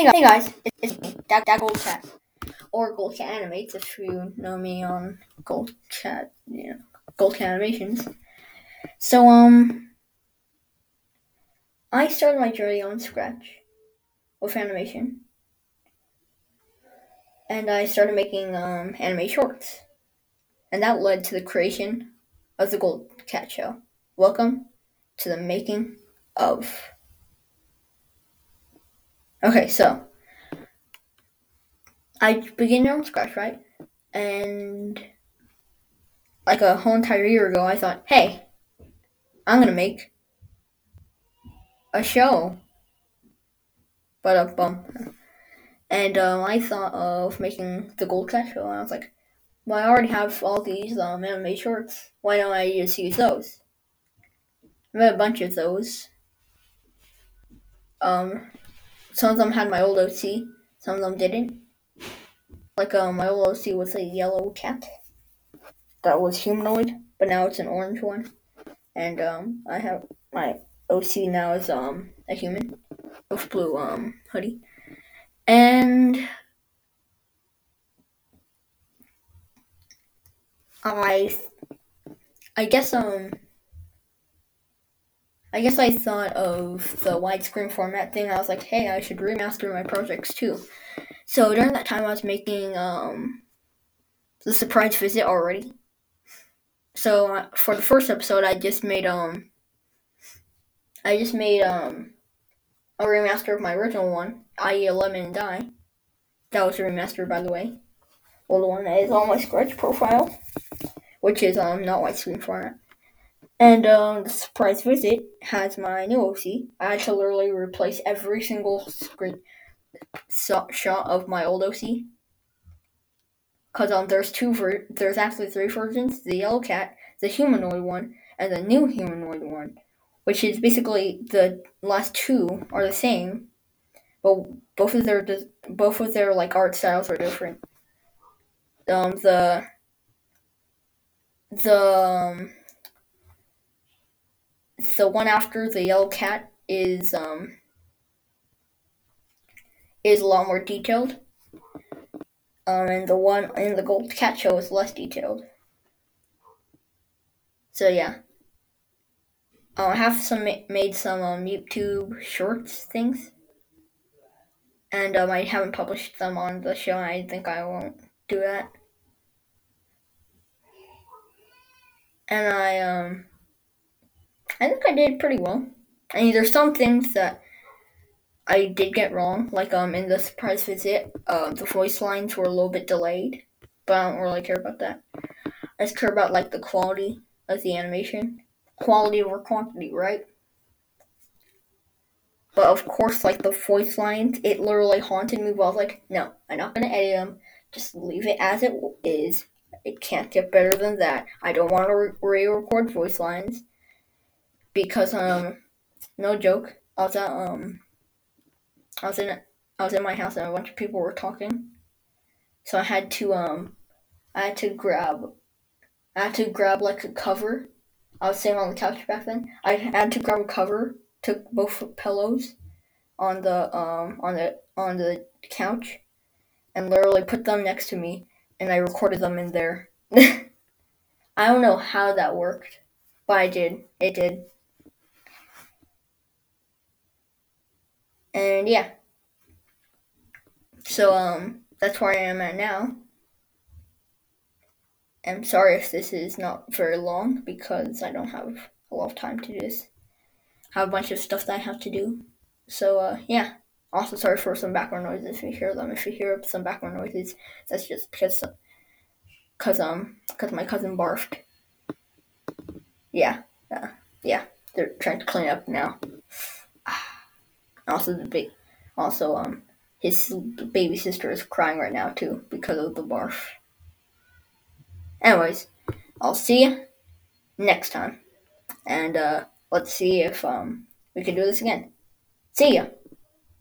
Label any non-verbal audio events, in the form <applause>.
Hey guys, it's me, Dag Dag Gold Cat, or Gold Cat Animates if you know me on Gold Cat, you know, Goldcat Animations. So um, I started my journey on Scratch with animation, and I started making um anime shorts, and that led to the creation of the Gold Cat Show. Welcome to the making of. Okay, so I began from scratch, right? And like a whole entire year ago, I thought, hey, I'm gonna make a show. But a bum. And um, I thought of making the Goldcat show, and I was like, well, I already have all these um, anime shorts. Why don't I just use those? I made a bunch of those. Um, some of them had my old OC, some of them didn't. Like um, my old OC was a yellow cat that was humanoid, but now it's an orange one. And um, I have my OC now is um a human with blue um hoodie, and I I guess um I guess I thought of the widescreen format thing. I was like, hey, I should remaster my projects too. So during that time, I was making um, the surprise visit already. So uh, for the first episode, I just made um, I just made um, a remaster of my original one, i.e., Lemon and Die. That was a remaster, by the way. Well, the one that is on my Scratch profile, which is um not widescreen format. And um, the surprise visit has my new OC. I had to literally replace every single screen shot of my old OC. Cause um, there's two ver- there's actually three versions: the yellow cat, the humanoid one, and the new humanoid one, which is basically the last two are the same, but both of their both of their like art styles are different. Um, the the um, the one after the yellow cat is um is a lot more detailed. Um, and the one in the gold cat show is less detailed. So yeah. Um, I have some made some um, YouTube shorts things, and um, I haven't published them on the show. I think I won't do that. And I um I think I did pretty well. I mean, there's some things that I did get wrong, like um in the surprise visit, uh, the voice lines were a little bit delayed, but I don't really care about that. I just care about like the quality of the animation, quality over quantity, right? But of course, like the voice lines, it literally haunted me. But I was like, no, I'm not gonna edit them. Just leave it as it is. It can't get better than that. I don't want to re-record voice lines because um, no joke, I was at um, I was in I was in my house and a bunch of people were talking, so I had to um, I had to grab, I had to grab like a cover. I was sitting on the couch back then. I had to grab a cover, took both pillows, on the um on the on the couch, and literally put them next to me, and I recorded them in there. <laughs> I don't know how that worked, but I did. It did. And yeah. So um that's where I am at now. I'm sorry if this is not very long because I don't have a lot of time to do this. I have a bunch of stuff that I have to do. So uh yeah. Also sorry for some background noises if you hear them. If you hear some background noises, that's just because cause um cause my cousin barfed. Yeah. Uh, yeah. They're trying to clean up now. Also, the big, also um, his baby sister is crying right now too because of the barf. Anyways, I'll see you next time, and uh, let's see if um we can do this again. See ya.